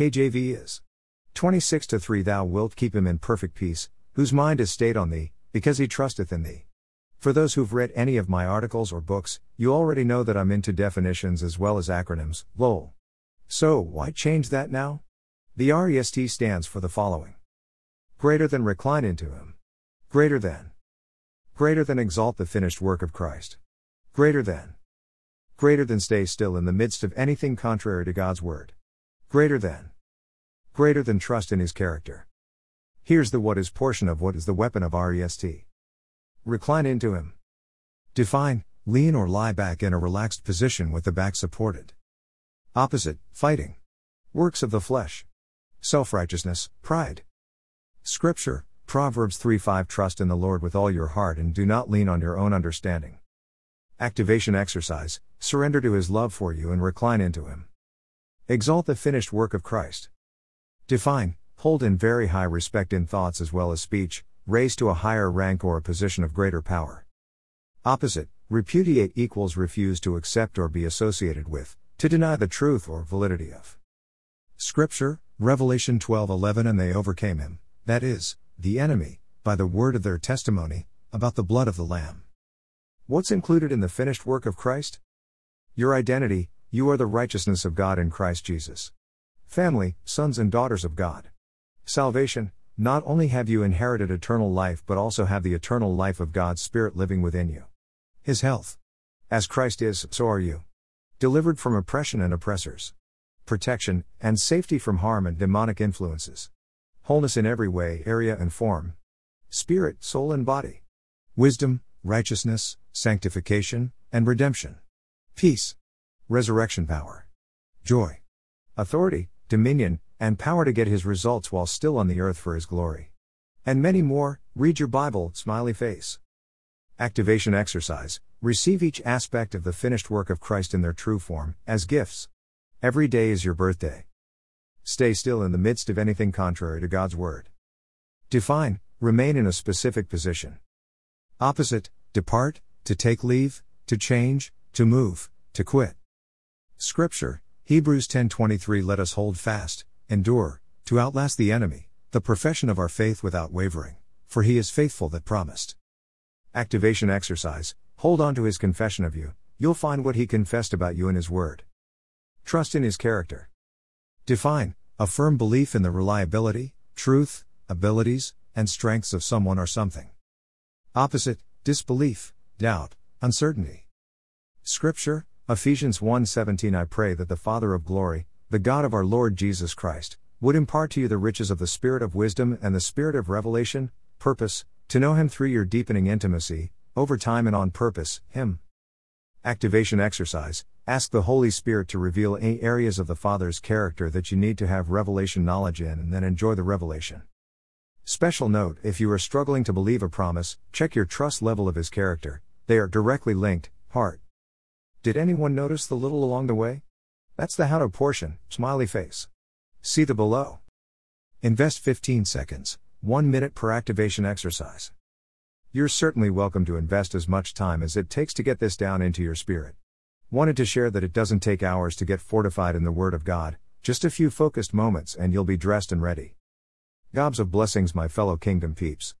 KJV is 26 to 3 Thou wilt keep him in perfect peace, whose mind is stayed on thee, because he trusteth in thee. For those who've read any of my articles or books, you already know that I'm into definitions as well as acronyms, lol. So, why change that now? The REST stands for the following Greater than recline into Him. Greater than. Greater than exalt the finished work of Christ. Greater than. Greater than stay still in the midst of anything contrary to God's Word. Greater than. Greater than trust in His character. Here's the what is portion of what is the weapon of REST. Recline into Him. Define, lean or lie back in a relaxed position with the back supported. Opposite, fighting. Works of the flesh. Self righteousness, pride. Scripture, Proverbs 3 5 Trust in the Lord with all your heart and do not lean on your own understanding. Activation exercise Surrender to His love for you and recline into Him. Exalt the finished work of Christ. Define, hold in very high respect in thoughts as well as speech, raise to a higher rank or a position of greater power. Opposite, repudiate equals refuse to accept or be associated with, to deny the truth or validity of. Scripture, Revelation 12:11 and they overcame him, that is, the enemy, by the word of their testimony, about the blood of the Lamb. What's included in the finished work of Christ? Your identity, you are the righteousness of God in Christ Jesus. Family, sons and daughters of God. Salvation, not only have you inherited eternal life but also have the eternal life of God's Spirit living within you. His health. As Christ is, so are you. Delivered from oppression and oppressors. Protection, and safety from harm and demonic influences wholeness in every way, area, and form. Spirit, soul, and body. Wisdom, righteousness, sanctification, and redemption. Peace. Resurrection power. Joy. Authority, dominion, and power to get his results while still on the earth for his glory. And many more, read your Bible, smiley face. Activation exercise Receive each aspect of the finished work of Christ in their true form, as gifts. Every day is your birthday. Stay still in the midst of anything contrary to God's word. Define, remain in a specific position. Opposite, depart, to take leave, to change, to move, to quit. Scripture, Hebrews 10:23 Let us hold fast, endure, to outlast the enemy, the profession of our faith without wavering, for he is faithful that promised. Activation exercise, hold on to his confession of you, you'll find what he confessed about you in his word. Trust in his character. Define a firm belief in the reliability, truth, abilities, and strengths of someone or something. Opposite, disbelief, doubt, uncertainty. Scripture, Ephesians 1:17 I pray that the Father of glory, the God of our Lord Jesus Christ, would impart to you the riches of the spirit of wisdom and the spirit of revelation, purpose, to know him through your deepening intimacy, over time and on purpose, him. Activation exercise Ask the Holy Spirit to reveal any areas of the Father's character that you need to have revelation knowledge in and then enjoy the revelation. Special note if you are struggling to believe a promise, check your trust level of His character, they are directly linked, heart. Did anyone notice the little along the way? That's the how to portion, smiley face. See the below. Invest 15 seconds, 1 minute per activation exercise. You're certainly welcome to invest as much time as it takes to get this down into your spirit. Wanted to share that it doesn't take hours to get fortified in the Word of God, just a few focused moments and you'll be dressed and ready. Gobs of blessings, my fellow kingdom peeps.